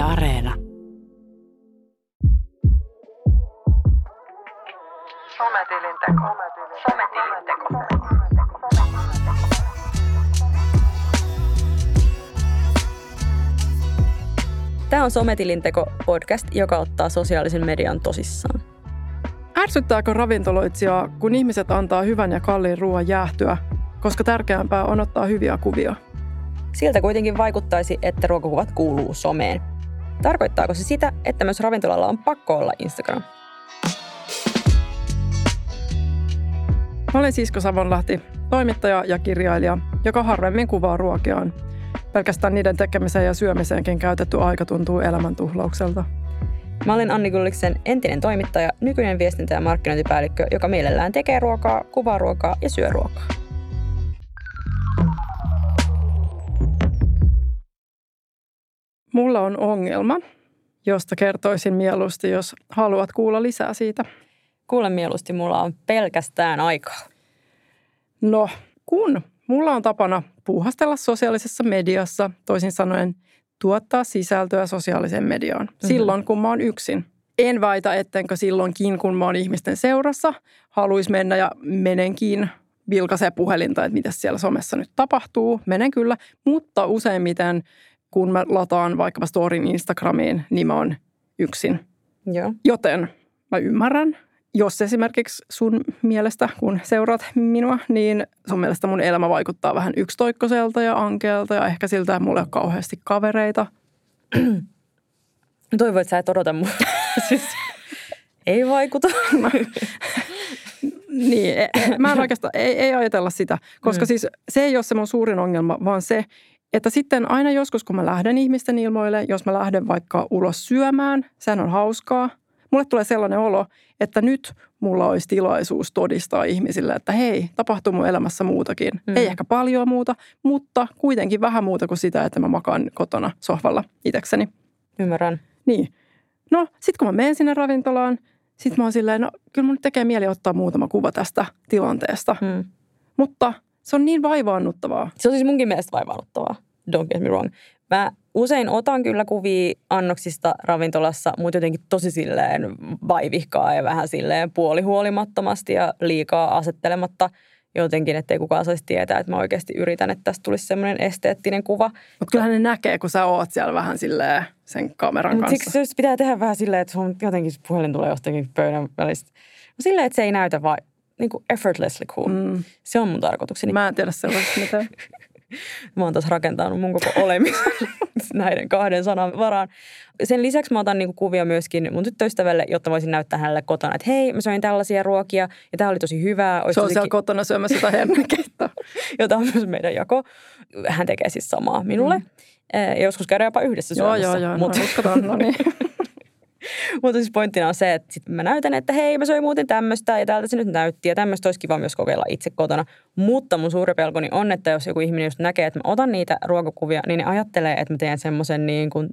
Yle Areena. Sometilin teko. Sometilin teko. Tämä on Sometilinteko podcast, joka ottaa sosiaalisen median tosissaan. Ärsyttääkö ravintoloitsijaa, kun ihmiset antaa hyvän ja kalliin ruoan jäähtyä, koska tärkeämpää on ottaa hyviä kuvia? Siltä kuitenkin vaikuttaisi, että ruokakuvat kuuluu someen. Tarkoittaako se sitä, että myös ravintolalla on pakko olla Instagram? Mä olen Sisko Savonlahti, toimittaja ja kirjailija, joka harvemmin kuvaa ruokiaan. Pelkästään niiden tekemiseen ja syömiseenkin käytetty aika tuntuu elämäntuhlaukselta. Mä olen Anni Gulliksen entinen toimittaja, nykyinen viestintä- ja markkinointipäällikkö, joka mielellään tekee ruokaa, kuvaa ruokaa ja syö ruokaa. Mulla on ongelma, josta kertoisin mieluusti, jos haluat kuulla lisää siitä. Kuule mieluusti, mulla on pelkästään aikaa. No, kun mulla on tapana puuhastella sosiaalisessa mediassa, toisin sanoen tuottaa sisältöä sosiaaliseen mediaan, mm-hmm. silloin kun mä oon yksin. En väitä, ettenkö silloinkin, kun mä oon ihmisten seurassa, haluaisi mennä ja menenkin vilkaisee puhelinta, että mitä siellä somessa nyt tapahtuu. Menen kyllä, mutta useimmiten kun mä lataan vaikkapa storin Instagramiin, niin mä oon yksin. Joo. Joten mä ymmärrän, jos esimerkiksi sun mielestä, kun seuraat minua, niin sun mielestä mun elämä vaikuttaa vähän yksitoikkoiselta ja ankeelta ja ehkä siltä, että mulla ei ole kauheasti kavereita. Toivon, että sä et odota mua. siis, ei vaikuta. niin, e- e- mä en oikeastaan, ei, ei ajatella sitä, koska mm. siis se ei ole se mun suurin ongelma, vaan se, että sitten aina joskus, kun mä lähden ihmisten ilmoille, jos mä lähden vaikka ulos syömään, sehän on hauskaa. Mulle tulee sellainen olo, että nyt mulla olisi tilaisuus todistaa ihmisille, että hei, tapahtuu mun elämässä muutakin. Mm. Ei ehkä paljon muuta, mutta kuitenkin vähän muuta kuin sitä, että mä makaan kotona sohvalla itsekseni. Ymmärrän. Niin. No, sit kun mä menen sinne ravintolaan, sit mä oon silleen, no kyllä mun tekee mieli ottaa muutama kuva tästä tilanteesta. Mm. Mutta se on niin vaivaannuttavaa. Se on siis munkin mielestä vaivaannuttavaa. Don't get me wrong. Mä usein otan kyllä kuvia annoksista ravintolassa, mutta jotenkin tosi silleen vaivihkaa ja vähän silleen puolihuolimattomasti ja liikaa asettelematta jotenkin, ettei kukaan saisi tietää, että mä oikeasti yritän, että tästä tulisi semmoinen esteettinen kuva. Mutta kyllähän ne näkee, kun sä oot siellä vähän silleen sen kameran kanssa. Siksi se pitää tehdä vähän silleen, että sun jotenkin puhelin tulee jostakin pöydän välistä. Silleen, että se ei näytä vaan niin kuin effortlessly cool. Mm. Se on mun tarkoitukseni. Mä en tiedä sellaista mitään. Mä oon taas rakentanut mun koko olemisen näiden kahden sanan varaan. Sen lisäksi mä otan niinku kuvia myöskin mun tyttöystävälle, jotta voisin näyttää hänelle kotona, että hei, mä söin tällaisia ruokia ja tämä oli tosi hyvää. Olisi Se on siellä kotona syömässä sitä hernekeittoa. jota on myös meidän jako. Hän tekee siis samaa minulle. Mm. Ja joskus käydään jopa yhdessä syömässä. Joo, joo, joo. Mutta... No, uskotaan, no niin. Mutta siis pointtina on se, että sitten mä näytän, että hei, mä söin muuten tämmöistä ja täältä se nyt näytti ja tämmöistä olisi kiva myös kokeilla itse kotona. Mutta mun suuri pelkoni on, että jos joku ihminen just näkee, että mä otan niitä ruokakuvia, niin ne ajattelee, että mä teen semmoisen niin kuin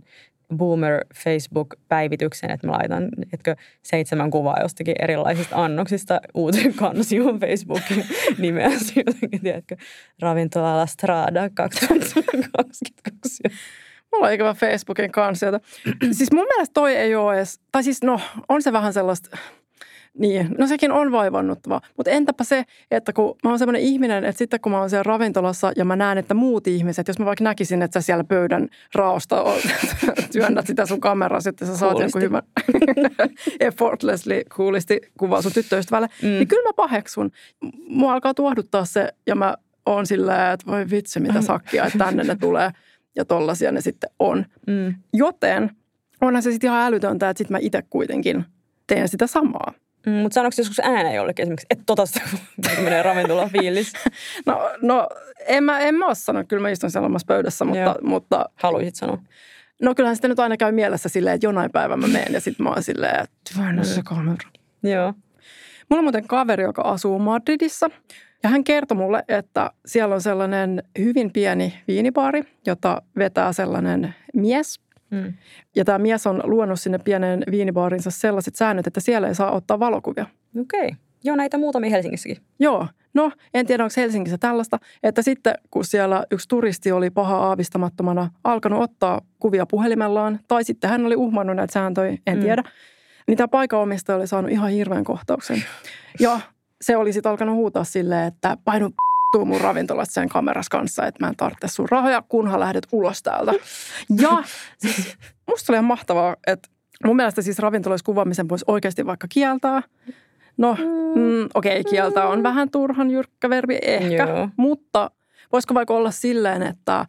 boomer Facebook-päivityksen, että mä laitan etkö, seitsemän kuvaa jostakin erilaisista annoksista uuteen kansioon Facebookin nimeäsi jotenkin, tiedätkö, ravintola La Strada 2022. Mulla on ikävä Facebookin kansiota. siis mun mielestä toi ei ole edes, tai siis no, on se vähän sellaista, niin, no sekin on vaivannuttava. Mutta entäpä se, että kun mä oon semmoinen ihminen, että sitten kun mä oon siellä ravintolassa ja mä näen, että muut ihmiset, jos mä vaikka näkisin, että sä siellä pöydän raosta työnnät sitä sun kameraa, sitten sä saat jonkun hyvän effortlessly coolisti kuvaa sun tyttöystävälle, mm. niin kyllä mä paheksun. Mua alkaa tuohduttaa se ja mä oon silleen, että voi vitsi mitä sakkia, että tänne ne tulee ja tollasia ne sitten on. Mm. Joten onhan se sitten ihan älytöntä, että sitten mä itse kuitenkin teen sitä samaa. Mm, mutta sanoiko joskus ääneen jollekin esimerkiksi, että tota menee ravintola fiilis? no, no en, mä, en mä ole sanonut, kyllä mä istun siellä omassa pöydässä, mutta, mutta... Haluaisit sanoa? No kyllähän sitten nyt aina käy mielessä silleen, että jonain päivän mä menen ja sitten mä oon silleen, että väännä se kamera. Joo. Mulla on muuten kaveri, joka asuu Madridissa ja hän kertoi mulle, että siellä on sellainen hyvin pieni viinibaari, jota vetää sellainen mies. Mm. Ja tämä mies on luonut sinne pienen viinibaarinsa sellaiset säännöt, että siellä ei saa ottaa valokuvia. Okei. Okay. Joo, näitä muutamia Helsingissäkin. Joo. No, en tiedä, onko Helsingissä tällaista, että sitten kun siellä yksi turisti oli paha aavistamattomana alkanut ottaa kuvia puhelimellaan, tai sitten hän oli uhmannut näitä sääntöjä, en mm. tiedä, niin tämä paikanomistaja oli saanut ihan hirveän kohtauksen. Ja se oli sitten alkanut huutaa silleen, että painu tuu mun ravintolasta sen kameras kanssa, että mä en tarvitse sun rahoja, kunhan lähdet ulos täältä. Ja siis, musta oli ihan mahtavaa, että mun mielestä siis ravintoloissa kuvaamisen voisi oikeasti vaikka kieltää. No, mm, mm okei, okay, kieltää on vähän turhan jyrkkä verbi ehkä, Joo. mutta voisiko vaikka olla silleen, että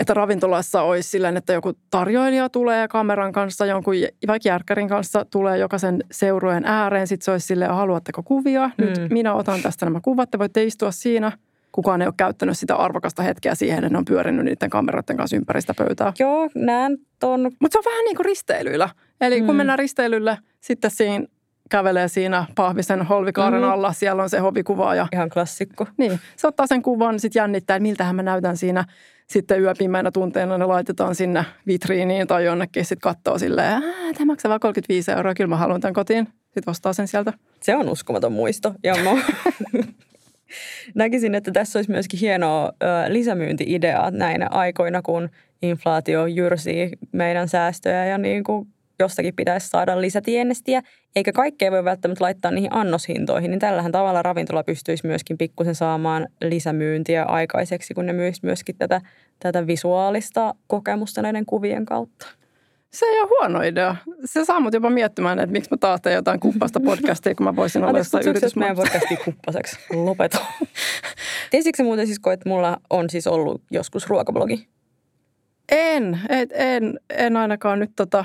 että ravintolassa olisi silleen, että joku tarjoilija tulee kameran kanssa, jonkun vaikka järkkärin kanssa tulee jokaisen seurueen ääreen. Sitten se olisi silleen, haluatteko kuvia? Nyt mm. minä otan tästä nämä kuvat, te voitte istua siinä – kukaan ei ole käyttänyt sitä arvokasta hetkeä siihen, että ne on pyörinyt niiden kameroiden kanssa ympäri sitä pöytää. Joo, näen ton. Mutta se on vähän niin kuin risteilyillä. Eli mm. kun mennään risteilylle, sitten siinä kävelee siinä pahvisen holvikaaren mm. alla. Siellä on se hovikuvaaja. Ihan klassikko. Niin. Se ottaa sen kuvan, sitten jännittää, että miltähän mä näytän siinä. Sitten yöpimeänä tunteena ne laitetaan sinne vitriiniin tai jonnekin. Sitten katsoo silleen, tämä maksaa vain 35 euroa, kyllä mä haluan tämän kotiin. Sitten ostaa sen sieltä. Se on uskomaton muisto. Ja mä näkisin, että tässä olisi myöskin hienoa lisämyynti-idea näinä aikoina, kun inflaatio jyrsii meidän säästöjä ja niin kuin jostakin pitäisi saada lisätienestiä, eikä kaikkea voi välttämättä laittaa niihin annoshintoihin, niin tällähän tavalla ravintola pystyisi myöskin pikkusen saamaan lisämyyntiä aikaiseksi, kun ne myisi myöskin tätä, tätä visuaalista kokemusta näiden kuvien kautta. Se ei ole huono idea. Se saa mut jopa miettimään, että miksi mä taas teen jotain kuppasta podcastia, kun mä voisin olla jossain yritysmaassa. meidän podcastia kuppaseksi? Lopeta. Tiesitkö muuten siis, että mulla on siis ollut joskus ruokablogi? En, et, en, en ainakaan nyt tota...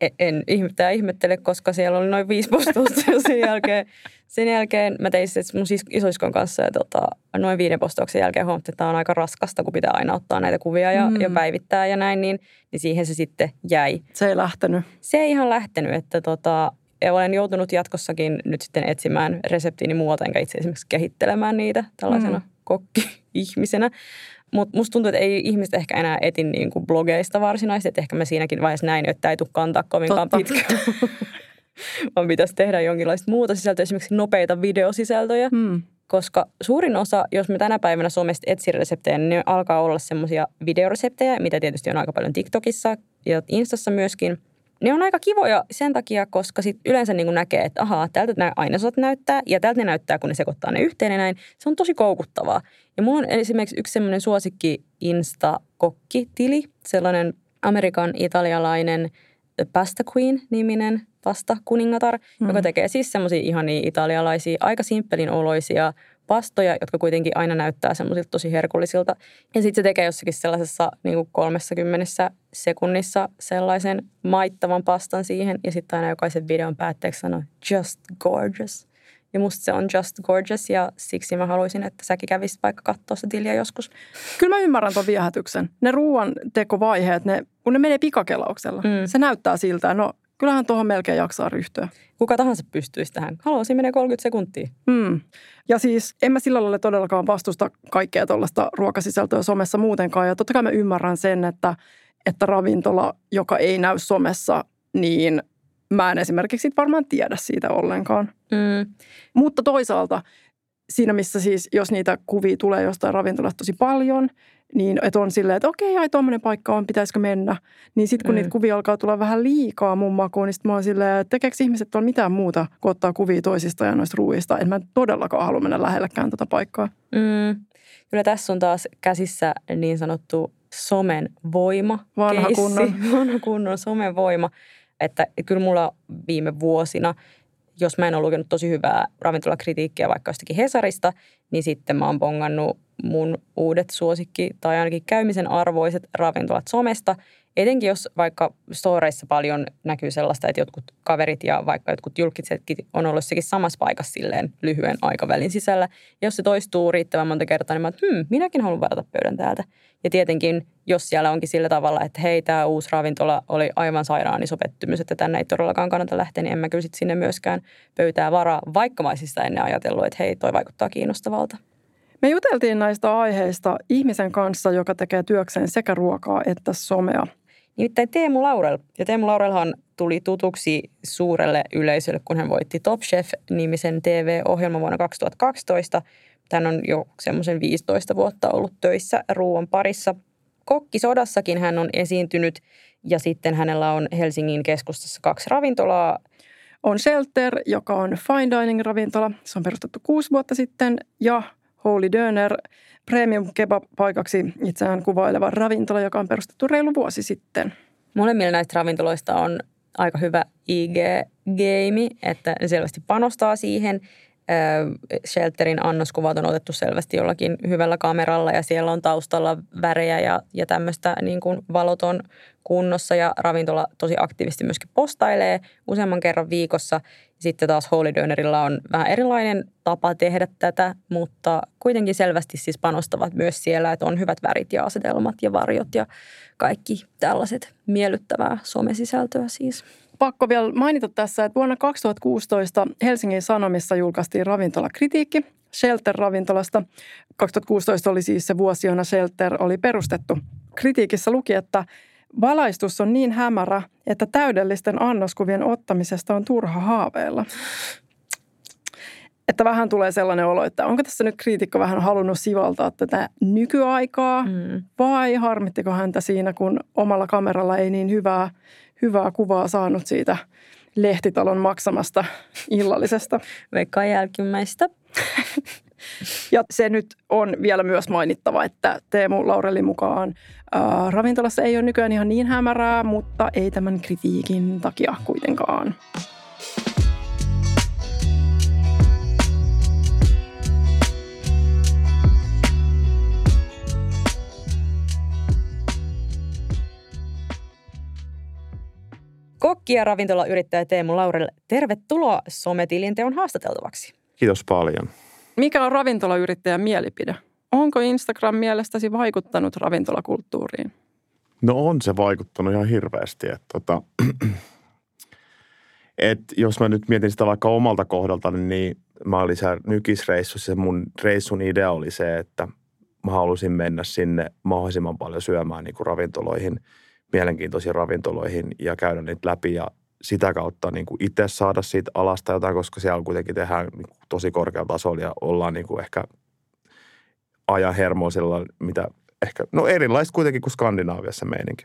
En, en ihmettää ihmettele, koska siellä oli noin viisi postausta ja sen jälkeen sen jälkeen mä tein se mun isoiskon kanssa ja tota, noin viiden postauksen jälkeen huomattiin, että tämä on aika raskasta, kun pitää aina ottaa näitä kuvia ja, mm. ja päivittää ja näin, niin, niin siihen se sitten jäi. Se ei lähtenyt. Se ei ihan lähtenyt, että tota, ja olen joutunut jatkossakin nyt sitten etsimään reseptiini muualta, enkä itse esimerkiksi kehittelemään niitä tällaisena mm. kokki-ihmisenä. Mutta musta tuntuu, että ei ihmiset ehkä enää etin niin kuin blogeista varsinaisesti, että ehkä mä siinäkin vaiheessa näin, että ei tule kantaa kovinkaan pitkään. vaan pitäisi tehdä jonkinlaista muuta sisältöä, esimerkiksi nopeita videosisältöjä. Hmm. Koska suurin osa, jos me tänä päivänä somesta etsin reseptejä, niin ne alkaa olla semmoisia videoreseptejä, mitä tietysti on aika paljon TikTokissa ja Instassa myöskin. Ne on aika kivoja sen takia, koska sit yleensä niin näkee, että ahaa, täältä nämä ainesosat näyttää ja täältä ne näyttää, kun ne sekoittaa ne yhteen ja näin. Se on tosi koukuttavaa. Ja mulla on esimerkiksi yksi semmoinen suosikki Insta-kokkitili, sellainen Amerikan italialainen Pasta Queen-niminen pasta kuningatar, mm. joka tekee siis semmoisia ihania italialaisia, aika simppelin oloisia pastoja, jotka kuitenkin aina näyttää semmoisilta tosi herkullisilta. Ja sitten se tekee jossakin sellaisessa niin kuin 30 sekunnissa sellaisen maittavan pastan siihen. Ja sitten aina jokaisen videon päätteeksi sanoo just gorgeous. Ja musta se on just gorgeous ja siksi mä haluaisin, että säkin kävisit vaikka katsoa sitä tiliä joskus. Kyllä mä ymmärrän tuon viehätyksen. Ne ruoan tekovaiheet, ne, kun ne menee pikakelauksella, mm. se näyttää siltä, no kyllähän tuohon melkein jaksaa ryhtyä. Kuka tahansa pystyisi tähän. Haluaisin menee 30 sekuntia. Mm. Ja siis en mä sillä lailla todellakaan vastusta kaikkea tuollaista ruokasisältöä somessa muutenkaan. Ja totta kai mä ymmärrän sen, että, että ravintola, joka ei näy somessa, niin mä en esimerkiksi varmaan tiedä siitä ollenkaan. Mm. Mutta toisaalta siinä, missä siis, jos niitä kuvia tulee jostain ravintolasta tosi paljon, niin että on silleen, että okei, ai tuommoinen paikka on, pitäisikö mennä. Niin sitten kun mm. niitä kuvia alkaa tulla vähän liikaa mun makuun, niin sitten mä oon silleen, että tekeekö ihmiset on mitään muuta kuin ottaa kuvia toisista ja noista ruuista. Että mä en todellakaan halua mennä lähellekään tätä paikkaa. Mm. Kyllä tässä on taas käsissä niin sanottu somen voima. Vanha keissi. kunnon. Vanha kunnon somen voima. Että kyllä mulla viime vuosina – jos mä en ole lukenut tosi hyvää ravintolakritiikkiä vaikka jostakin Hesarista, niin sitten mä oon bongannut mun uudet suosikki tai ainakin käymisen arvoiset ravintolat somesta. Etenkin jos vaikka storeissa paljon näkyy sellaista, että jotkut kaverit ja vaikka jotkut julkisetkin on ollut jossakin samassa paikassa silleen lyhyen aikavälin sisällä. Ja jos se toistuu riittävän monta kertaa, niin mä että hmm, minäkin haluan varata pöydän täältä. Ja tietenkin, jos siellä onkin sillä tavalla, että hei, tämä uusi ravintola oli aivan sairaan iso pettymys, että tänne ei todellakaan kannata lähteä, niin en mä kyllä sinne myöskään pöytää varaa, vaikka mä olisin sitä ennen ajatellut, että hei, toi vaikuttaa kiinnostavalta. Me juteltiin näistä aiheista ihmisen kanssa, joka tekee työkseen sekä ruokaa että somea. Nimittäin Teemu Laurel. Ja Teemu Laurelhan tuli tutuksi suurelle yleisölle, kun hän voitti Top Chef-nimisen TV-ohjelman vuonna 2012. Hän on jo semmoisen 15 vuotta ollut töissä ruoan parissa. Kokkisodassakin hän on esiintynyt ja sitten hänellä on Helsingin keskustassa kaksi ravintolaa. On Shelter, joka on fine dining-ravintola. Se on perustettu kuusi vuotta sitten. Ja Holy Döner, premium kebab-paikaksi itseään kuvaileva ravintola, joka on perustettu reilu vuosi sitten. Molemmilla näistä ravintoloista on aika hyvä IG-geimi, että ne selvästi panostaa siihen. Shelterin annoskuvat on otettu selvästi jollakin hyvällä kameralla ja siellä on taustalla värejä ja, ja tämmöistä niin kuin valoton kunnossa ja ravintola tosi aktiivisesti myöskin postailee useamman kerran viikossa. Sitten taas Holy Dönerillä on vähän erilainen tapa tehdä tätä, mutta kuitenkin selvästi siis panostavat myös siellä, että on hyvät värit ja asetelmat ja varjot ja kaikki tällaiset miellyttävää somesisältöä siis. Pakko vielä mainita tässä, että vuonna 2016 Helsingin Sanomissa julkaistiin ravintolakritiikki Shelter-ravintolasta. 2016 oli siis se vuosi, jona Shelter oli perustettu. Kritiikissä luki, että valaistus on niin hämärä, että täydellisten annoskuvien ottamisesta on turha haaveilla. Että vähän tulee sellainen olo, että onko tässä nyt kriitikko vähän halunnut sivaltaa tätä nykyaikaa mm. vai harmittiko häntä siinä, kun omalla kameralla ei niin hyvää, hyvää kuvaa saanut siitä lehtitalon maksamasta illallisesta. Veikkaa jälkimmäistä. ja se nyt on vielä myös mainittava, että Teemu Laurelin mukaan ää, ravintolassa ei ole nykyään ihan niin hämärää, mutta ei tämän kritiikin takia kuitenkaan. Kokki ja ravintolayrittäjä Teemu Laurel, tervetuloa Sometilinteon haastateltavaksi. Kiitos paljon. Mikä on ravintolayrittäjän mielipide? Onko Instagram mielestäsi vaikuttanut ravintolakulttuuriin? No on se vaikuttanut ihan hirveästi. Että tota, et jos mä nyt mietin sitä vaikka omalta kohdalta, niin mä olin siellä nykisreissussa. Mun reissun idea oli se, että mä halusin mennä sinne mahdollisimman paljon syömään niin kuin ravintoloihin – mielenkiintoisiin ravintoloihin ja käydä niitä läpi ja sitä kautta niin kuin itse saada siitä alasta jotain, koska siellä kuitenkin tehdään niin kuin tosi korkealla tasolla ja ollaan niin kuin ehkä ajan hermoisilla, mitä ehkä, no erilaista kuitenkin kuin Skandinaaviassa meininki.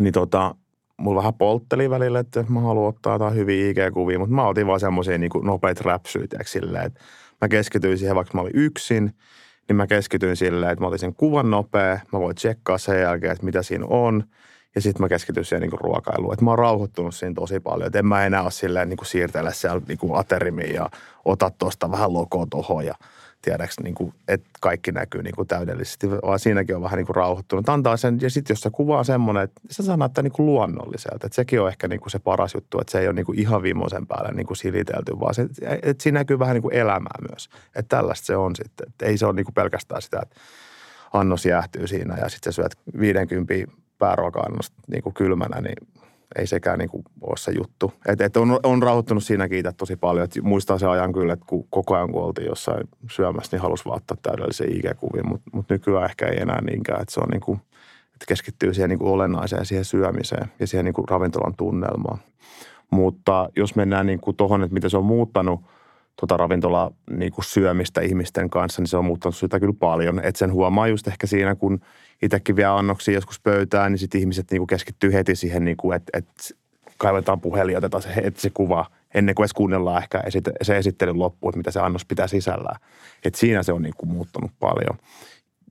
Niin tota, mulla vähän poltteli välillä, että mä haluan ottaa jotain hyviä IG-kuvia, mutta mä otin vaan semmoisia niin nopeita räpsyitä, silleen, että mä keskityin siihen, vaikka mä olin yksin, niin mä keskityin silleen, että mä otin sen kuvan nopea, mä voin tsekkaa sen jälkeen, että mitä siinä on, ja sitten mä keskityin siihen niin ruokailuun. Että mä oon rauhoittunut siinä tosi paljon, että en mä enää ole silleen niin siirtele siellä niin aterimiin ja ota tuosta vähän logoa tuohon ja – tiedäks, niin kuin, että kaikki näkyy niin kuin täydellisesti, vaan siinäkin on vähän niin kuin rauhoittunut. Antaa sen, ja sitten jos se kuvaa semmoinen, että se saa näyttää niin kuin luonnolliselta. Että sekin on ehkä niin kuin se paras juttu, että se ei ole niin kuin ihan viimeisen päälle niin kuin silitelty, vaan se, että siinä näkyy vähän niin kuin elämää myös. Että tällaista se on sitten. Että ei se ole niin kuin pelkästään sitä, että annos jäähtyy siinä ja sitten sä syöt 50 pääruoka-annosta niin kuin kylmänä, niin ei sekään niin kuin ole se juttu. Et, et on, on rauhoittunut siinä kiitä tosi paljon. Et muistaa se ajan kyllä, että kun koko ajan kun oltiin jossain syömässä, niin halusi vaattaa täydellisen IG-kuvia, mutta mut nykyään ehkä ei enää niinkään. Että se on niin kuin, että keskittyy siihen niin kuin olennaiseen, siihen syömiseen ja siihen niin kuin ravintolan tunnelmaan. Mutta jos mennään niin kuin tuohon, että miten se on muuttanut tuota ravintola niin kuin syömistä ihmisten kanssa, niin se on muuttanut sitä kyllä paljon. Että sen huomaa just ehkä siinä, kun itsekin vie annoksia joskus pöytään, niin sitten ihmiset niin kuin keskittyy heti siihen, niin kuin, että, että kaivetaan puhelin ja otetaan se, että se kuva ennen kuin edes kuunnellaan ehkä se esittelyn loppu, että mitä se annos pitää sisällään. Että siinä se on niin kuin muuttunut paljon.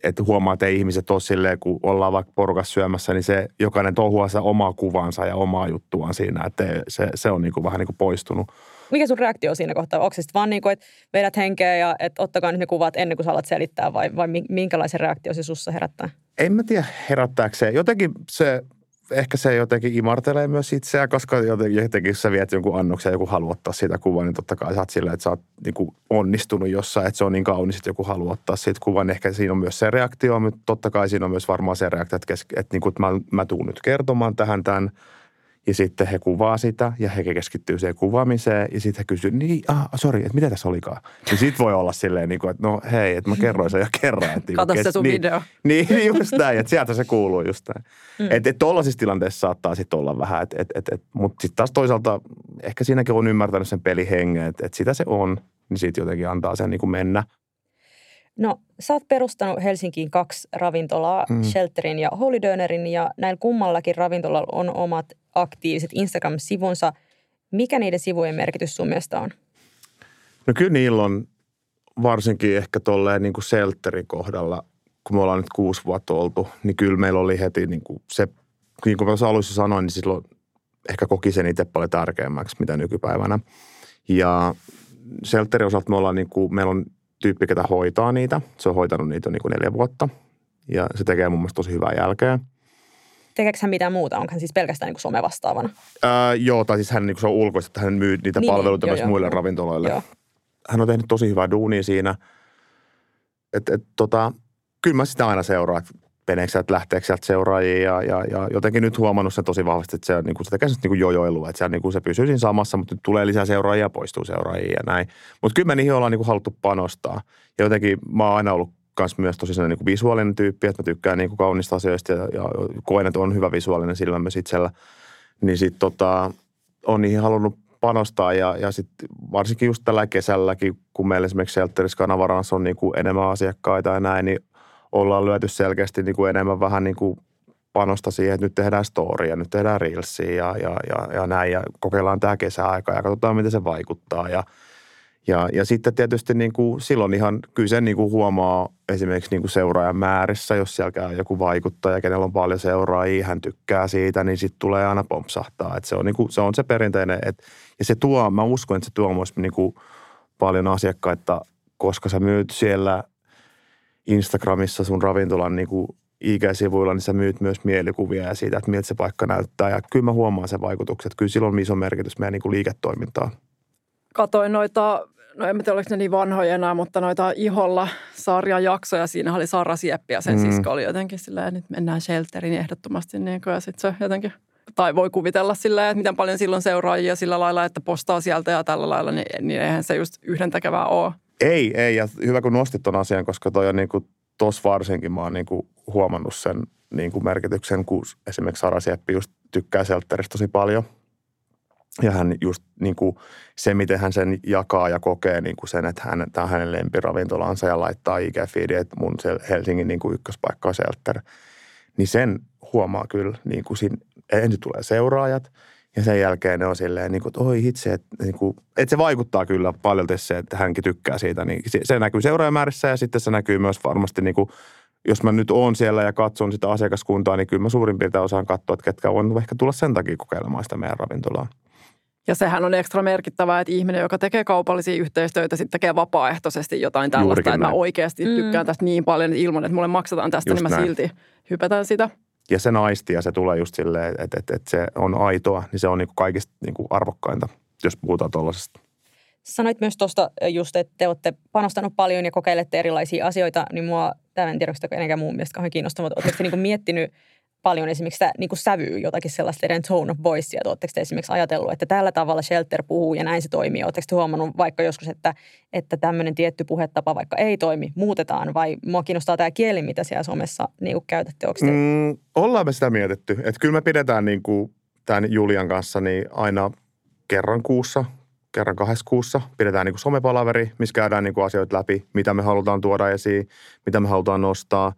Että huomaa, että ei ihmiset ole silleen, kun ollaan vaikka porukas syömässä, niin se jokainen touhuaa omaa kuvansa ja omaa juttuaan siinä, että se, se on niin kuin vähän niin kuin poistunut mikä sun reaktio siinä kohtaa? Onko se vaan niin kuin, että vedät henkeä ja että ottakaa nyt ne kuvat ennen kuin sä alat selittää vai, vai minkälaisen reaktio se sussa herättää? En mä tiedä herättääkö se. Jotenkin se, ehkä se jotenkin imartelee myös itseään, koska jotenkin, jotenkin sä viet jonkun annoksen ja joku haluaa ottaa siitä kuvan, niin totta kai sä oot silleen, että sä oot niin kuin onnistunut jossain, että se on niin kaunis, että joku haluaa ottaa siitä kuvan. Ehkä siinä on myös se reaktio, mutta totta kai siinä on myös varmaan se reaktio, että, että, että, niin kuin, että mä, mä tuun nyt kertomaan tähän tämän – ja sitten he kuvaa sitä ja he keskittyy siihen kuvaamiseen ja sitten he kysyy, niin, ah, sori, että mitä tässä olikaan? Niin sitten voi olla silleen, niin kuin, että no hei, että mä kerroin sen jo kerran. Että, niinku Kato se sun niin, video. Niin, just näin, että sieltä se kuuluu just näin. Mm. Että et tollaisissa tilanteissa saattaa sitten olla vähän, et, et, et, et, mutta sitten taas toisaalta ehkä siinäkin on ymmärtänyt sen pelihengen, että et sitä se on, niin sitten jotenkin antaa sen niin kuin mennä. No, sä oot perustanut Helsinkiin kaksi ravintolaa, mm. Shelterin ja Holy Dönerin, ja näillä kummallakin ravintolalla on omat aktiiviset Instagram-sivunsa. Mikä niiden sivujen merkitys sun mielestä on? No kyllä niillä on varsinkin ehkä tolleen niin kuin Selterin kohdalla, kun me ollaan nyt kuusi vuotta oltu, niin kyllä meillä oli heti niin kuin se, niin kuin mä alussa sanoin, niin silloin ehkä koki sen itse paljon tärkeämmäksi, mitä nykypäivänä. Ja Selterin osalta me ollaan niin kuin, meillä on tyyppi, ketä hoitaa niitä. Se on hoitanut niitä jo niin kuin neljä vuotta ja se tekee mun mielestä tosi hyvää jälkeä. Tekeekö hän mitään muuta? Onko hän siis pelkästään niin kuin somevastaavana? Ää, joo, tai siis hän niin kuin se on ulkoista, että hän myy niitä Niin, palveluita niin, myös joo, muille joo. ravintoloille. Joo. Hän on tehnyt tosi hyvää duunia siinä. Et, et, tota, kyllä mä sitä aina seuraan, että meneekö sieltä, lähteekö sieltä seuraajia ja, ja, ja, jotenkin nyt huomannut sen tosi vahvasti, että se, on, niin kuin, se tekee niin jojoilua, että se, on, niin kuin, se pysyy siinä samassa, mutta nyt tulee lisää seuraajia ja poistuu seuraajia ja näin. Mutta kyllä me niihin ollaan niin kuin haluttu panostaa. Ja jotenkin mä oon aina ollut kans myös tosi sellainen niin kuin visuaalinen tyyppi, että mä tykkään niin kuin kaunista asioista ja, ja koen, että on hyvä visuaalinen silmä myös itsellä. Niin sit tota, on niihin halunnut panostaa ja, ja sitten varsinkin just tällä kesälläkin, kun meillä esimerkiksi Shelteris Kanavarans on niin kuin enemmän asiakkaita ja näin, niin ollaan lyöty selkeästi niin kuin enemmän vähän niin kuin panosta siihen, että nyt tehdään storia, nyt tehdään reelsia ja, ja, ja, ja näin ja kokeillaan tämä kesäaika ja katsotaan, miten se vaikuttaa ja ja, ja sitten tietysti niin kuin silloin ihan kyllä sen niin kuin huomaa esimerkiksi niin kuin seuraajan määrissä, jos siellä käy joku vaikuttaja, kenellä on paljon seuraajia, hän tykkää siitä, niin sitten tulee aina pompsahtaa. Et se, on niin kuin, se on se perinteinen, et, ja se tuo, mä uskon, että se tuo myös niin kuin paljon asiakkaita, koska sä myyt siellä Instagramissa sun ravintolan niin kuin IG-sivuilla, niin sä myyt myös mielikuvia ja siitä, että miltä se paikka näyttää. Ja kyllä mä huomaan sen vaikutukset. Kyllä sillä on iso merkitys meidän niin kuin liiketoimintaan. Katoin noita, no en tiedä oliko ne niin vanhoja enää, mutta noita Iholla sarjan jaksoja. Siinä oli Sara Sieppi ja sen Mm. sisko oli jotenkin silleen, että nyt mennään shelteriin ehdottomasti. Niin kuin, ja sitten se jotenkin, tai voi kuvitella silleen, että miten paljon silloin seuraajia sillä lailla, että postaa sieltä ja tällä lailla, niin, niin eihän se just yhdentekevää ole. Ei, ei. Ja hyvä, kun nostit ton asian, koska toi on niin kuin, tos varsinkin mä oon niin kuin huomannut sen niin kuin merkityksen, kun esimerkiksi Sara Sieppi just tykkää Seltteristä tosi paljon. Ja hän just niin kuin, se, miten hän sen jakaa ja kokee niin kuin sen, että hän, tämä on hänen lempiravintolansa ja laittaa ig että mun Helsingin niin kuin ykköspaikka on Seltter. Niin sen huomaa kyllä, niin kuin siinä, ensin tulee seuraajat ja sen jälkeen ne on silleen, niin kuin, että oi hitse, että, niin kuin, että se vaikuttaa kyllä paljon se, että hänkin tykkää siitä. Niin se, se näkyy seuraajamäärissä ja sitten se näkyy myös varmasti, niin kuin, jos mä nyt oon siellä ja katson sitä asiakaskuntaa, niin kyllä mä suurin piirtein osaan katsoa, että ketkä on ehkä tulla sen takia kokeilemaan sitä meidän ravintolaa. Ja sehän on ekstra merkittävää, että ihminen, joka tekee kaupallisia yhteistyötä, sitten tekee vapaaehtoisesti jotain tällaista, Juurikin että mä oikeasti Mm. tykkään tästä niin paljon, että ilman, että mulle maksetaan tästä, Just niin mä näin. silti hypätän sitä. Ja se naisti ja se tulee just silleen, että, että, että se on aitoa, niin se on niin kuin kaikista niin kuin arvokkainta, jos puhutaan tuollaisesta. Sanoit myös tuosta just, että te olette panostanut paljon ja kokeilette erilaisia asioita, niin mua, tämä en tiedä, onko kenenkään muun mielestä kauhean kiinnostavaa, mutta oletteko te niin miettinyt paljon esimerkiksi sitä niin kuin sävyä, jotakin sellaista teidän tone of voicea, oletteko te esimerkiksi ajatellut, että tällä tavalla Shelter puhuu ja näin se toimii, oletteko te huomannut vaikka joskus, että, että tämmöinen tietty puhetapa vaikka ei toimi, muutetaan? Vai mua kiinnostaa tämä kieli, mitä siellä somessa niin kuin käytätte, te Mm, ollaan me sitä mietitty. Että kyllä me pidetään niin kuin tämän Julian kanssa niin aina kerran kuussa, kerran kahdessa kuussa. Pidetään niin kuin somepalaveri, missä käydään niin kuin asioita läpi, mitä me halutaan tuoda esiin, mitä me halutaan nostaa,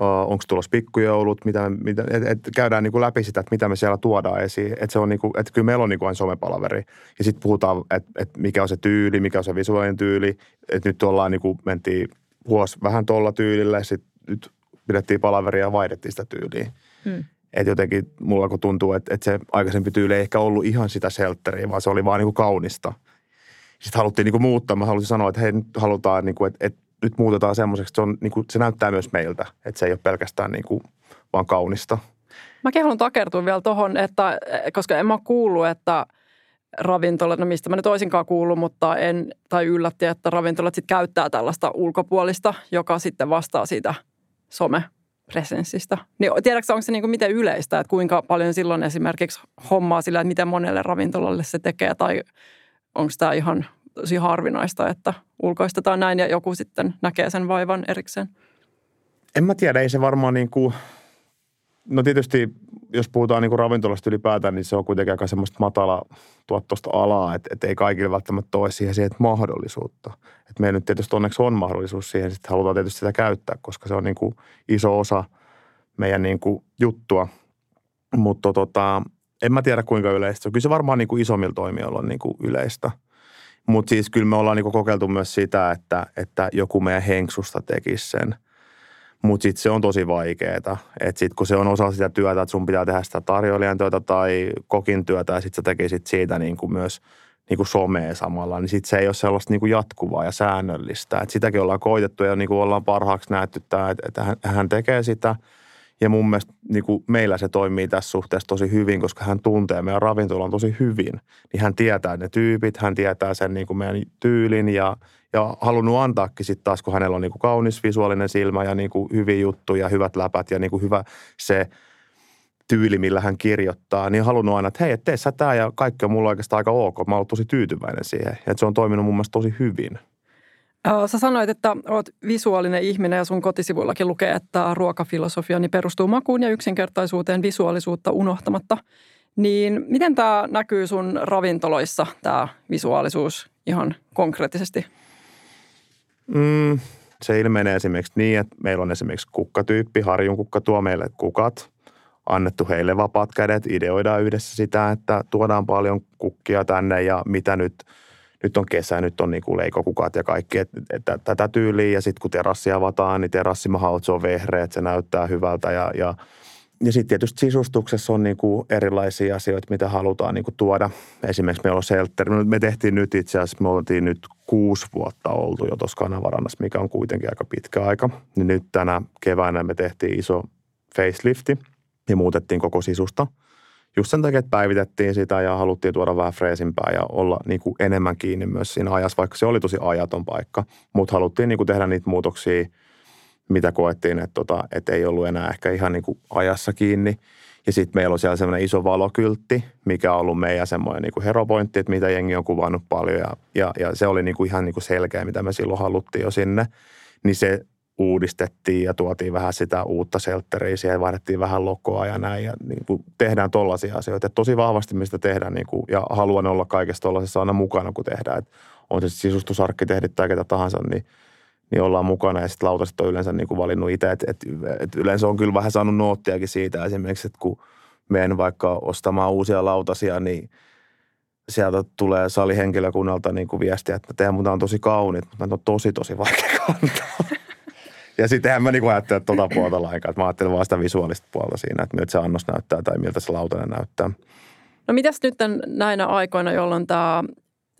onko tulossa pikkujoulut, mitä, mitä, et, et käydään niin kuin läpi sitä, että mitä me siellä tuodaan esiin. Että se on niin kuin, että kyllä meillä on niin kuin aina somepalaveri. Ja sitten puhutaan, että, että mikä on se tyyli, mikä on se visuaalinen tyyli. Että nyt ollaan niin kuin, mentiin vuosi vähän tuolla tyylillä, sitten nyt pidettiin palaveria ja vaihdettiin sitä tyyliä. Hmm. Että jotenkin mulla kun tuntuu, että, että se aikaisempi tyyli ei ehkä ollut ihan sitä shelteriä, vaan se oli vaan niin kuin kaunista. Sitten haluttiin niin kuin muuttaa. Mä halusin sanoa, että hei, nyt halutaan, niin kuin, että, että nyt muutetaan semmoiseksi, se, on, niin kuin, se näyttää myös meiltä. Että se ei ole pelkästään niin kuin, vaan kaunista. Mäkin haluan takertua vielä tuohon, että koska en mä kuullut, että ravintolat, no mistä mä nyt olisinkaan kuullut, mutta en, tai yllätti, että ravintolat sitten käyttää tällaista ulkopuolista, joka sitten vastaa siitä somepresenssistä. Niin tiedätkö, onko se niin kuin miten yleistä, että kuinka paljon silloin esimerkiksi hommaa sillä, että miten monelle ravintolalle se tekee, tai onko tämä ihan tosi harvinaista, että ulkoistetaan näin ja joku sitten näkee sen vaivan erikseen? En mä tiedä, ei se varmaan niin kuin, No tietysti, jos puhutaan niin kuin ravintolasta ylipäätään, niin se on kuitenkin aika semmoista matala tuottosta alaa, että, että ei kaikille välttämättä ole siihen, siihen mahdollisuutta. Että meillä nyt tietysti onneksi on mahdollisuus siihen, sitten halutaan tietysti sitä käyttää, koska se on niin kuin iso osa meidän niin kuin juttua. Mutta tota, en mä tiedä kuinka yleistä. Kyllä se varmaan niin kuin isommilla toimijoilla on niin kuin yleistä. Mutta siis kyllä me ollaan niin kuin kokeiltu myös sitä, että, että joku meidän henksusta tekisi sen – mutta sitten se on tosi vaikeaa. Että sitten kun se on osa sitä työtä, että sun pitää tehdä sitä tarjoilijan työtä tai kokin työtä ja sitten sä tekisit siitä niin kuin myös niin kuin somea samalla, niin sitten se ei ole sellaista niin kuin jatkuvaa ja säännöllistä. Et sitäkin ollaan koitettu ja niin kuin ollaan parhaaksi nähty, että, hän, hän tekee sitä. Ja mun mielestä niin kuin meillä se toimii tässä suhteessa tosi hyvin, koska hän tuntee meidän ravintolan tosi hyvin. Niin hän tietää ne tyypit, hän tietää sen niin kuin meidän tyylin ja ja halunnut antaakin sitten taas, kun hänellä on niin kuin kaunis visuaalinen silmä ja niin kuin hyviä juttuja, hyvät läpät ja niin kuin hyvä se tyyli, millä hän kirjoittaa, niin halunnut aina, että hei, tee sä tää ja kaikki on mulla oikeastaan aika ok. Mä oon tosi tyytyväinen siihen. Ja se on toiminut mun mielestä tosi hyvin. Sä sanoit, että oot visuaalinen ihminen ja sun kotisivuillakin lukee, että ruokafilosofiani perustuu makuun ja yksinkertaisuuteen visuaalisuutta unohtamatta. Niin miten tämä näkyy sun ravintoloissa, tämä visuaalisuus ihan konkreettisesti? Mm, se ilmenee esimerkiksi niin, että meillä on esimerkiksi kukkatyyppi, Harjun kukka tuo meille kukat, annettu heille vapaat kädet, ideoidaan yhdessä sitä, että tuodaan paljon kukkia tänne ja mitä nyt, nyt on kesä, nyt on niinku leikokukat ja kaikki, että, että tätä tyyliä ja sitten kun terassi avataan, niin terassimahalt se on vehreä, että se näyttää hyvältä ja, ja ja sitten tietysti sisustuksessa on niinku erilaisia asioita, mitä halutaan niinku tuoda. Esimerkiksi meillä on seltteri. Me tehtiin nyt itse asiassa, me oltiin nyt kuusi vuotta oltu jo tuossa kanavarannassa, mikä on kuitenkin aika pitkä aika. Niin nyt tänä keväänä me tehtiin iso facelifti ja muutettiin koko sisusta. Just sen takia, että päivitettiin sitä ja haluttiin tuoda vähän freesimpää ja olla niin kuin enemmän kiinni myös siinä ajassa, vaikka se oli tosi ajaton paikka. Mutta haluttiin niin kuin tehdä niitä muutoksia – mitä koettiin, että, tota, että ei ollut enää ehkä ihan niin kuin ajassa kiinni. Ja sitten meillä on siellä semmoinen iso valokyltti, mikä on ollut meidän semmoinen niin heropointti, että mitä jengi on kuvannut paljon. Ja, ja, ja se oli niin kuin ihan niin kuin selkeä, mitä me silloin haluttiin jo sinne. Niin se uudistettiin ja tuotiin vähän sitä uutta seltteriä siihen, vaihdettiin vähän lokoa ja näin. Ja niin kuin tehdään tollaisia asioita. Et tosi vahvasti mistä tehdään niin kuin, ja haluan olla kaikessa tollaisessa aina mukana, kun tehdään. Et on se sisustusarkkitehdit tai ketä tahansa, niin – niin ollaan mukana ja sitten lautaset on yleensä niin kuin valinnut itse. Et, et, et yleensä on kyllä vähän saanut noottiakin siitä esimerkiksi, että kun menen vaikka ostamaan uusia lautasia, niin sieltä tulee salihenkilökunnalta niin kuin viestiä, että teidän muuta on tosi kauniit, mutta on tosi tosi vaikea kantaa. Ja sittenhän mä niin ajattelen tuota puolta lainkaan, mä ajattelen vaan sitä visuaalista puolta siinä, että miltä se annos näyttää tai miltä se lautanen näyttää. No mitäs nyt näinä aikoina, jolloin tämä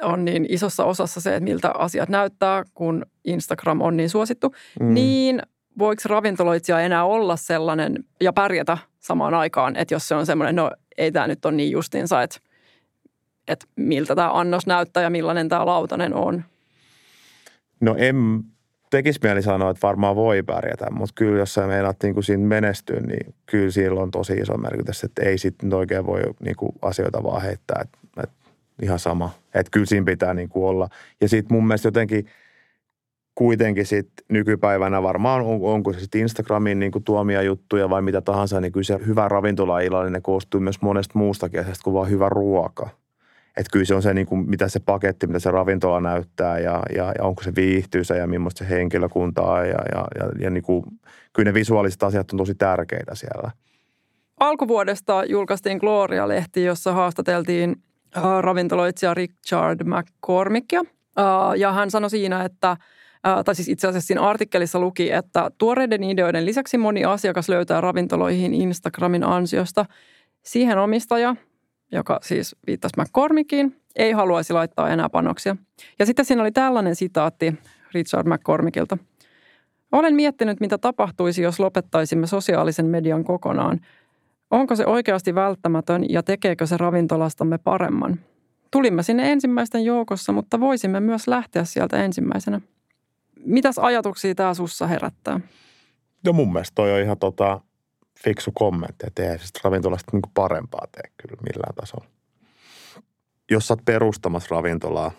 on niin isossa osassa se, että miltä asiat näyttää, kun Instagram on niin suosittu, mm. niin voiko ravintoloitsija enää olla sellainen ja pärjätä samaan aikaan, että jos se on semmoinen, no ei tämä nyt ole niin justiinsa, että, että miltä tämä annos näyttää ja millainen tämä lautanen on? No en tekisi mieli sanoa, että varmaan voi pärjätä, mutta kyllä jos sä meinaat niin kuin siinä menestyä, niin kyllä sillä on tosi iso merkitys, että ei sitten oikein voi niin kuin asioita vaan heittää, että, että ihan sama. Että kyllä siinä pitää niin kuin olla. Ja sitten mun mielestä jotenkin kuitenkin sit nykypäivänä varmaan on, onko se sitten Instagramin niin kuin tuomia juttuja vai mitä tahansa, niin kyllä se hyvä ravintolaillallinen koostuu myös monesta muustakin asiasta kuin vaan hyvä ruoka. Että kyllä se on se, niin kuin, mitä se paketti, mitä se ravintola näyttää ja, ja, ja onko se viihtyisä ja millaista se henkilökunta on. Ja, ja, ja, ja niin kuin, kyllä ne visuaaliset asiat on tosi tärkeitä siellä. Alkuvuodesta julkaistiin Gloria-lehti, jossa haastateltiin Äh, ravintoloitsija Richard McCormickia. Äh, ja hän sanoi siinä, että äh, tai siis itse asiassa siinä artikkelissa luki, että tuoreiden ideoiden lisäksi moni asiakas löytää ravintoloihin Instagramin ansiosta. Siihen omistaja, joka siis viittasi McCormickiin, ei haluaisi laittaa enää panoksia. Ja sitten siinä oli tällainen sitaatti Richard McCormickilta. Olen miettinyt, mitä tapahtuisi, jos lopettaisimme sosiaalisen median kokonaan – Onko se oikeasti välttämätön ja tekeekö se ravintolastamme paremman? Tulimme sinne ensimmäisten joukossa, mutta voisimme myös lähteä sieltä ensimmäisenä. Mitäs ajatuksia tämä sussa herättää? No mun mielestä toi on ihan tota, fiksu kommentti, että ei siis ravintolasta niin parempaa tee kyllä millään tasolla. Jos sä oot perustamassa ravintolaa,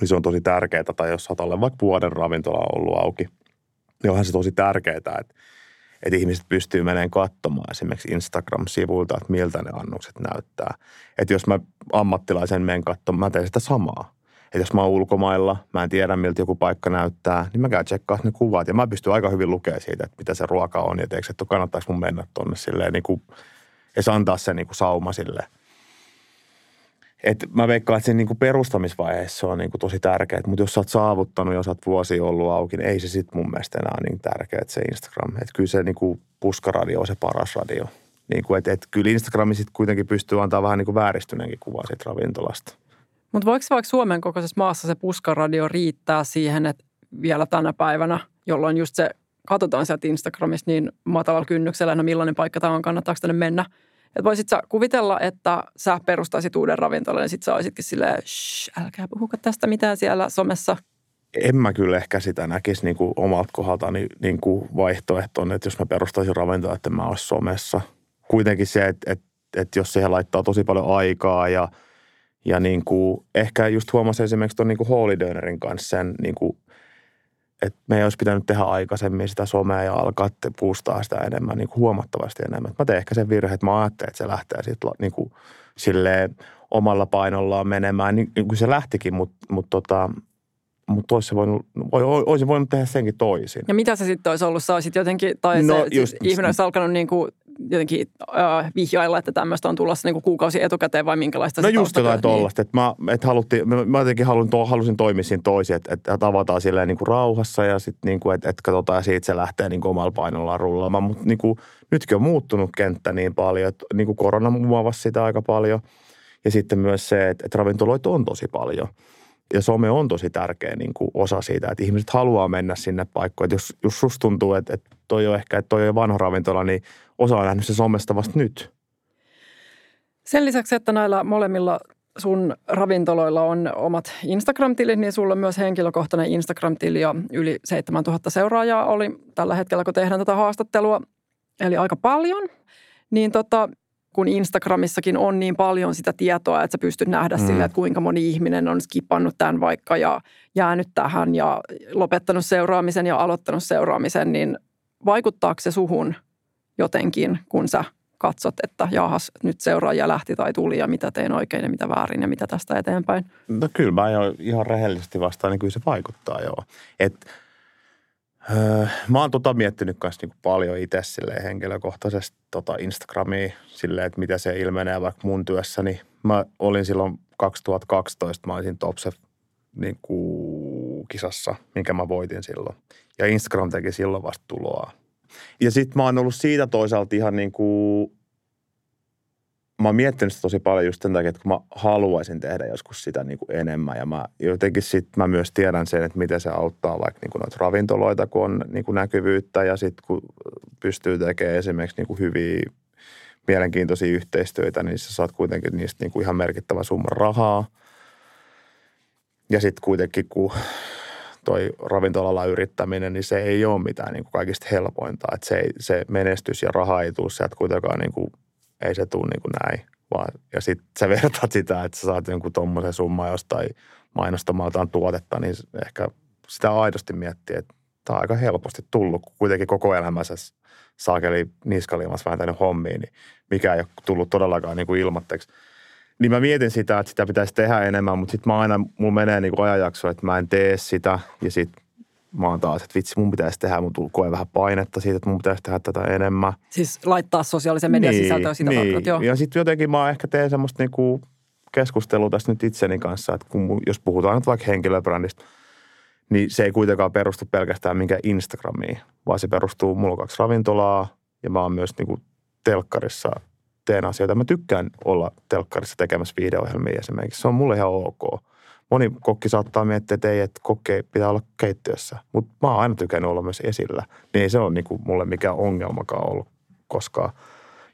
niin se on tosi tärkeää, tai jos sä oot vaikka vuoden ravintola ollut auki, niin onhan se tosi tärkeää, että että ihmiset pystyy menemään katsomaan esimerkiksi Instagram-sivuilta, että miltä ne annokset näyttää. Että jos mä ammattilaisen menen katsomaan, mä teen sitä samaa. Että jos mä oon ulkomailla, mä en tiedä miltä joku paikka näyttää, niin mä käyn tsekkaa ne kuvat. Ja mä pystyn aika hyvin lukemaan siitä, että mitä se ruoka on. Ja teekö, että kannattaisi mun mennä tonne silleen niin kuin, ja se antaa se niin kuin sauma sille. Et mä veikkaan, että sen niin kuin perustamisvaiheessa se on niin kuin tosi tärkeää, mutta jos sä oot saavuttanut, jos oot vuosi ollut auki, niin ei se sitten mun mielestä enää niin tärkeää, että se Instagram. Että kyllä se niin kuin puskaradio on se paras radio. Niin kuin, että, että kyllä Instagrami sitten kuitenkin pystyy antaa vähän niin kuin vääristyneenkin kuvaa siitä ravintolasta. Mutta voiko vaikka Suomen kokoisessa maassa se puskaradio riittää siihen, että vielä tänä päivänä, jolloin just se katsotaan sieltä Instagramista niin matalalla kynnyksellä, no millainen paikka tämä on, kannattaako tänne mennä. Että voisit sä kuvitella, että sä perustaisit uuden ravintolan ja sit sä olisitkin silleen, älkää puhuka tästä mitään siellä somessa. En mä kyllä ehkä sitä näkisi niin kuin omalta kohdalta niin, kuin vaihtoehtona, että jos mä perustaisin ravintola, että mä olisi somessa. Kuitenkin se, että, että, että jos siihen laittaa tosi paljon aikaa ja – ja niin kuin, ehkä just huomasin esimerkiksi tuon niin Holy kanssa sen, niin kuin, että me ei olisi pitänyt tehdä aikaisemmin sitä somea ja alkaa puustaa sitä enemmän, niin kuin huomattavasti enemmän. Mä tein ehkä sen virhe, että mä ajattelin, että se lähtee sitten niin kuin, silleen omalla painollaan menemään, niin, niin kuin se lähtikin, mutta mut tota, mutta olisi voinut, olisi voinut tehdä senkin toisin. Ja mitä se sitten olisi ollut? Sä olisit jotenkin, tai no, se, just, ihminen olisi alkanut niin kuin jotenkin äh, vihjailla, että tämmöistä on tulossa niin kuukausi etukäteen vai minkälaista No just jotain tuollaista, niin. että mä, et haluttiin, mä, mä jotenkin halun, to, halusin toimia siinä toisin, että, että tavataan silleen niin kuin rauhassa ja sitten niin kuin, että, että katsotaan ja siitä se lähtee niin kuin omalla painollaan rullaamaan. Mutta niin kuin, nytkin on muuttunut kenttä niin paljon, että niin kuin korona muovasi sitä aika paljon ja sitten myös se, että, että ravintoloita on tosi paljon – ja some on tosi tärkeä niin kuin osa siitä, että ihmiset haluaa mennä sinne paikkoon. Että jos, jos susta tuntuu, että, että toi on ehkä, että toi on vanha ravintola, niin osa on nähnyt se somesta vasta nyt. Sen lisäksi, että näillä molemmilla sun ravintoloilla on omat Instagram-tilit, niin sulla on myös henkilökohtainen Instagram-tili ja yli 7000 seuraajaa oli tällä hetkellä, kun tehdään tätä haastattelua. Eli aika paljon. Niin tota, kun Instagramissakin on niin paljon sitä tietoa, että sä pystyt nähdä mm. sille, että kuinka moni ihminen on skipannut tämän vaikka ja jäänyt tähän ja lopettanut seuraamisen ja aloittanut seuraamisen, niin vaikuttaako se suhun jotenkin, kun sä katsot, että jahas, nyt seuraajia lähti tai tuli ja mitä tein oikein ja mitä väärin ja mitä tästä eteenpäin? No kyllä mä ihan rehellisesti vastaan, niin kyllä se vaikuttaa joo. Että Öö, mä oon tota miettinyt myös niinku paljon itse henkilökohtaisesti tota Instagramia silleen, että mitä se ilmenee vaikka mun työssäni. Mä olin silloin 2012, mä olisin Topse niin kisassa, minkä mä voitin silloin. Ja Instagram teki silloin vasta tuloa. Ja sitten mä oon ollut siitä toisaalta ihan niin kuin mä oon miettinyt sitä tosi paljon just sen takia, että kun mä haluaisin tehdä joskus sitä niin kuin enemmän ja mä jotenkin sit mä myös tiedän sen, että miten se auttaa vaikka niin kuin noita ravintoloita, kun on niin kuin näkyvyyttä ja sitten kun pystyy tekemään esimerkiksi niin kuin hyviä mielenkiintoisia yhteistyötä, niin sä saat kuitenkin niistä niin kuin ihan merkittävä summa rahaa. Ja sitten kuitenkin, kun toi ravintolalla yrittäminen, niin se ei ole mitään niin kuin kaikista helpointa. Että se, se menestys ja raha ei tule sieltä kuitenkaan niin kuin ei se tule niin kuin näin. Vaan, ja sitten sä vertaat sitä, että sä saat jonkun tuommoisen summan jostain mainostamaltaan tuotetta, niin ehkä sitä aidosti miettii, että tämä on aika helposti tullut, kun kuitenkin koko elämässä saakeli niskaliimassa vääntänyt hommiin, niin mikä ei ole tullut todellakaan niin kuin ilmatteeksi. Niin mä mietin sitä, että sitä pitäisi tehdä enemmän, mutta sitten mä aina, mulla menee niin ajanjakso, että mä en tee sitä ja sitten mä oon taas, että vitsi mun pitäisi tehdä, mun koe vähän painetta siitä, että mun pitäisi tehdä tätä enemmän. Siis laittaa sosiaalisen median niin, sisältöä sitä niin. kautta, joo. Ja sitten jotenkin mä ehkä teen semmoista niinku keskustelua tässä nyt itseni kanssa, että kun, jos puhutaan nyt vaikka henkilöbrändistä, niin se ei kuitenkaan perustu pelkästään minkä Instagramiin, vaan se perustuu, mulla on kaksi ravintolaa ja mä oon myös niinku telkkarissa teen asioita. Mä tykkään olla telkkarissa tekemässä videoohjelmia esimerkiksi. Se on mulle ihan ok moni kokki saattaa miettiä, että ei, että kokki pitää olla keittiössä. Mutta mä oon aina tykännyt olla myös esillä. Niin ei se ole niinku mulle mikään ongelmakaan ollut koskaan.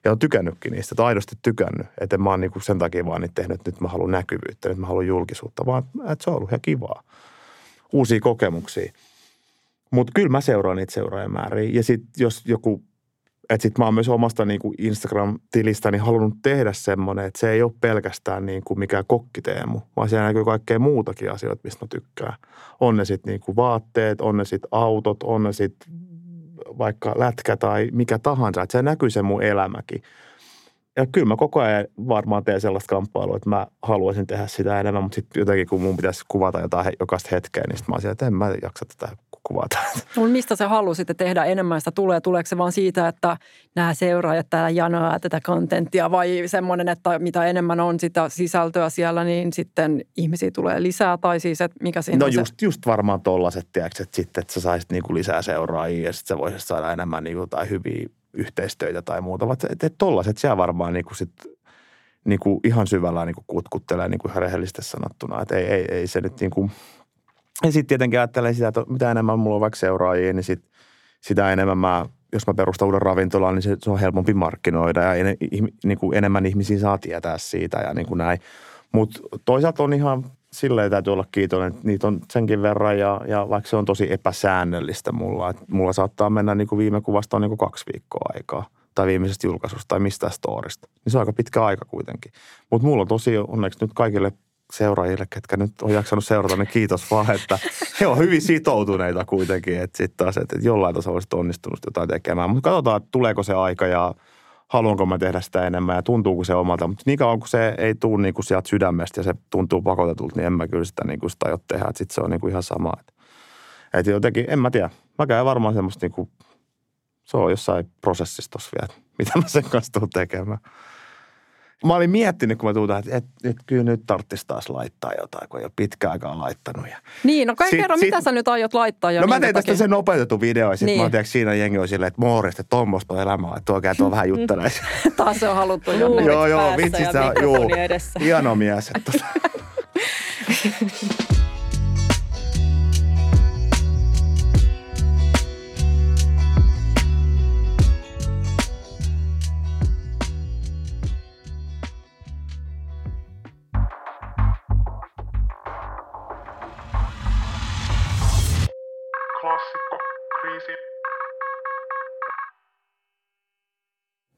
Ja on tykännytkin niistä, että aidosti tykännyt. Että mä oon niinku sen takia vaan niitä tehnyt, että nyt mä haluan näkyvyyttä, nyt mä haluan julkisuutta, vaan että se on ollut ihan kivaa. Uusia kokemuksia. Mutta kyllä mä seuraan niitä seuraajamääriä. Ja sitten jos joku että sitten mä oon myös omasta niin kuin Instagram-tilistäni halunnut tehdä semmoinen, että se ei ole pelkästään niin kuin mikään kokkiteemu, vaan siellä näkyy kaikkea muutakin asioita, mistä mä tykkään. On ne sitten niin kuin vaatteet, on ne sitten autot, on ne sitten vaikka lätkä tai mikä tahansa, että se näkyy se mun elämäkin. Ja kyllä mä koko ajan varmaan teen sellaista kamppailua, että mä haluaisin tehdä sitä enemmän, mutta sitten jotenkin kun mun pitäisi kuvata jotain jokaista hetkeä, niin sitten mä olisin, että en mä jaksa tätä kuvata. No, mistä se halusitte tehdä enemmän sitä tulee? Tuleeko se vaan siitä, että nämä seuraajat täällä janoaa tätä kontenttia vai semmoinen, että mitä enemmän on sitä sisältöä siellä, niin sitten ihmisiä tulee lisää tai siis, että mikä siinä No on just, just varmaan tollaset, tiedätkö, että sitten, että sä saisit niinku lisää seuraajia ja sitten sä voisit saada enemmän niinku tai hyviä yhteistöitä tai muuta. Että et, siellä varmaan niinku sit, niinku ihan syvällä niinku kutkuttelee niinku ihan rehellisesti sanottuna. Että ei, ei, ei se nyt niinku, ja sitten tietenkin ajattelen sitä, että mitä enemmän mulla on vaikka seuraajia, niin sit, sitä enemmän mä, jos mä perustan uuden ravintolan, niin se, se on helpompi markkinoida ja en, niin kuin enemmän ihmisiä saa tietää siitä ja niin kuin näin. Mutta toisaalta on ihan silleen täytyy olla kiitollinen, että niitä on senkin verran ja, ja vaikka se on tosi epäsäännöllistä mulla, että mulla saattaa mennä niin kuin viime kuvasta on niin kuin kaksi viikkoa aikaa tai viimeisestä julkaisusta tai mistä storista. Niin se on aika pitkä aika kuitenkin. Mutta mulla on tosi onneksi nyt kaikille seuraajille, ketkä nyt on jaksanut seurata, niin kiitos vaan, että he on hyvin sitoutuneita kuitenkin, että sitten taas, että jollain tasolla olisi onnistunut jotain tekemään. Mutta katsotaan, että tuleeko se aika ja haluanko mä tehdä sitä enemmän ja tuntuuko se omalta. Mutta niin kauan kun se ei tule niin kuin sieltä sydämestä ja se tuntuu pakotetulta, niin en mä kyllä sitä, niin kuin sitä tehdä. Sitten se on niin kuin ihan sama. Että, että jotenkin, en mä tiedä. Mä käyn varmaan semmoista niin kuin, se on jossain prosessissa tossa vielä, mitä mä sen kanssa tuun tekemään. Mä olin miettinyt, kun mä tuun tähän, että, että, että kyllä nyt tarvitsisi taas laittaa jotain, kun ei ole pitkään aikaa laittanut. Ja Niin, no kai Sit- kerro, sit- mitä sä nyt aiot laittaa ja no mä tein tästä sen nopeutetun video ja sitten Niin. mä tiedän, siinä jengi on silleen, että moorista, että tuommoista on elämää, että tuo käy tuo vähän juttelee. Taas se on haluttu jonnekin. joo, joo, vitsi, se on, juu, hieno mies. Että,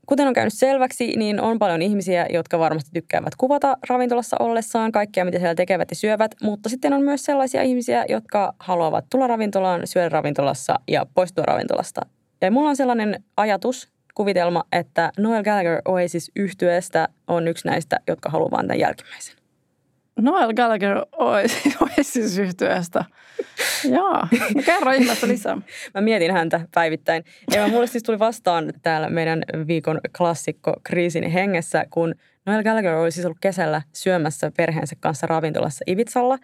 Kuten on käynyt selväksi, niin on paljon ihmisiä, jotka varmasti tykkäävät kuvata ravintolassa ollessaan kaikkea, mitä siellä tekevät ja syövät, mutta sitten on myös sellaisia ihmisiä, jotka haluavat tulla ravintolaan, syödä ravintolassa ja poistua ravintolasta. Ja mulla on sellainen ajatus, kuvitelma, että Noel Gallagher Oasis yhtyeestä on yksi näistä, jotka haluaa vaan tämän jälkimmäisen. Noel Gallagher Oasis yhtyeestä. Jaa, no kerro ihmeessä lisää. Mä mietin häntä päivittäin. Ja mulle siis tuli vastaan täällä meidän viikon klassikko kriisin hengessä, kun Noel Gallagher oli siis ollut kesällä syömässä perheensä kanssa ravintolassa Ibizalla.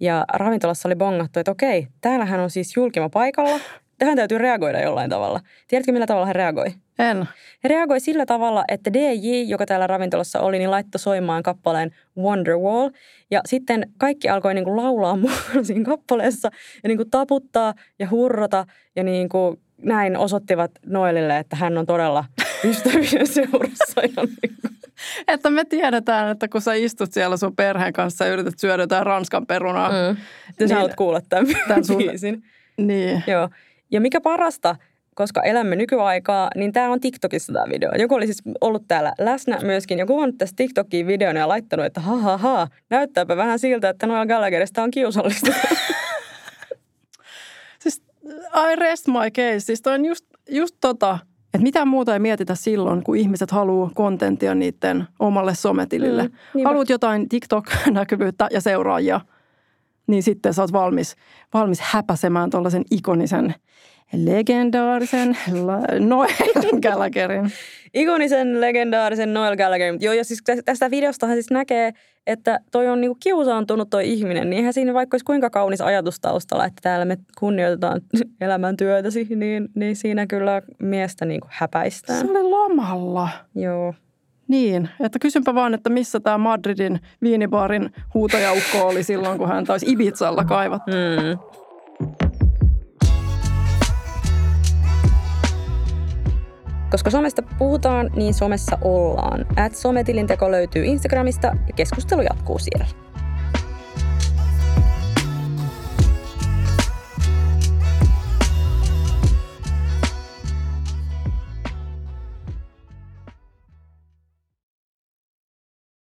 Ja ravintolassa oli bongattu, että okei, täällähän on siis julkima paikalla. Tähän täytyy reagoida jollain tavalla. Tiedätkö, millä tavalla hän reagoi? En. He reagoi sillä tavalla, että DJ, joka täällä ravintolassa oli, niin laittoi soimaan kappaleen Wonderwall. Ja sitten kaikki alkoi niin kuin laulaa siinä kappaleessa ja niin kuin taputtaa ja hurrota ja niin kuin näin osoittivat Noelille, että hän on todella ystävien seurassa. Ja niin kuin. Että me tiedetään, että kun sä istut siellä sun perheen kanssa ja yrität syödä jotain ranskan perunaa, mm. Te sä Niin. haluat kuulla tämän, Tän sun- biisin. niin Joo. Ja mikä parasta, koska elämme nykyaikaa, niin tämä on TikTokissa tämä video. Joku oli siis ollut täällä läsnä myöskin ja kuvannut tästä TikTokiin videon ja laittanut, että ha ha ha, näyttääpä vähän siltä, että Noel Gallagherista on kiusallista. Siis I rest my case. Siis toi on just, just tota, että mitä muuta ei mietitä silloin, kun ihmiset haluaa kontenttia niiden omalle sometilille. Mm, niinpä. Haluat jotain TikTok-näkyvyyttä ja seuraajia, niin sitten sä oot valmis, valmis häpäsemään tuollaisen ikonisen legendaarisen la- Noel Gallagherin. Ikonisen legendaarisen Noel Gallagher. Joo, ja siis tä- tästä videostahan siis näkee, että toi on niinku kiusaantunut toi ihminen. Niin eihän siinä vaikka olisi kuinka kaunis ajatus taustalla, että täällä me kunnioitetaan elämäntyötäsi, niin, niin siinä kyllä miestä niinku häpäistään. Se oli lomalla. Joo. Niin, että kysynpä vaan, että missä tämä Madridin viinibaarin huutajaukko oli silloin, kun hän taisi Ibizalla kaivattu. Mm. Koska somesta puhutaan, niin somessa ollaan. At sometilinteko löytyy Instagramista ja keskustelu jatkuu siellä.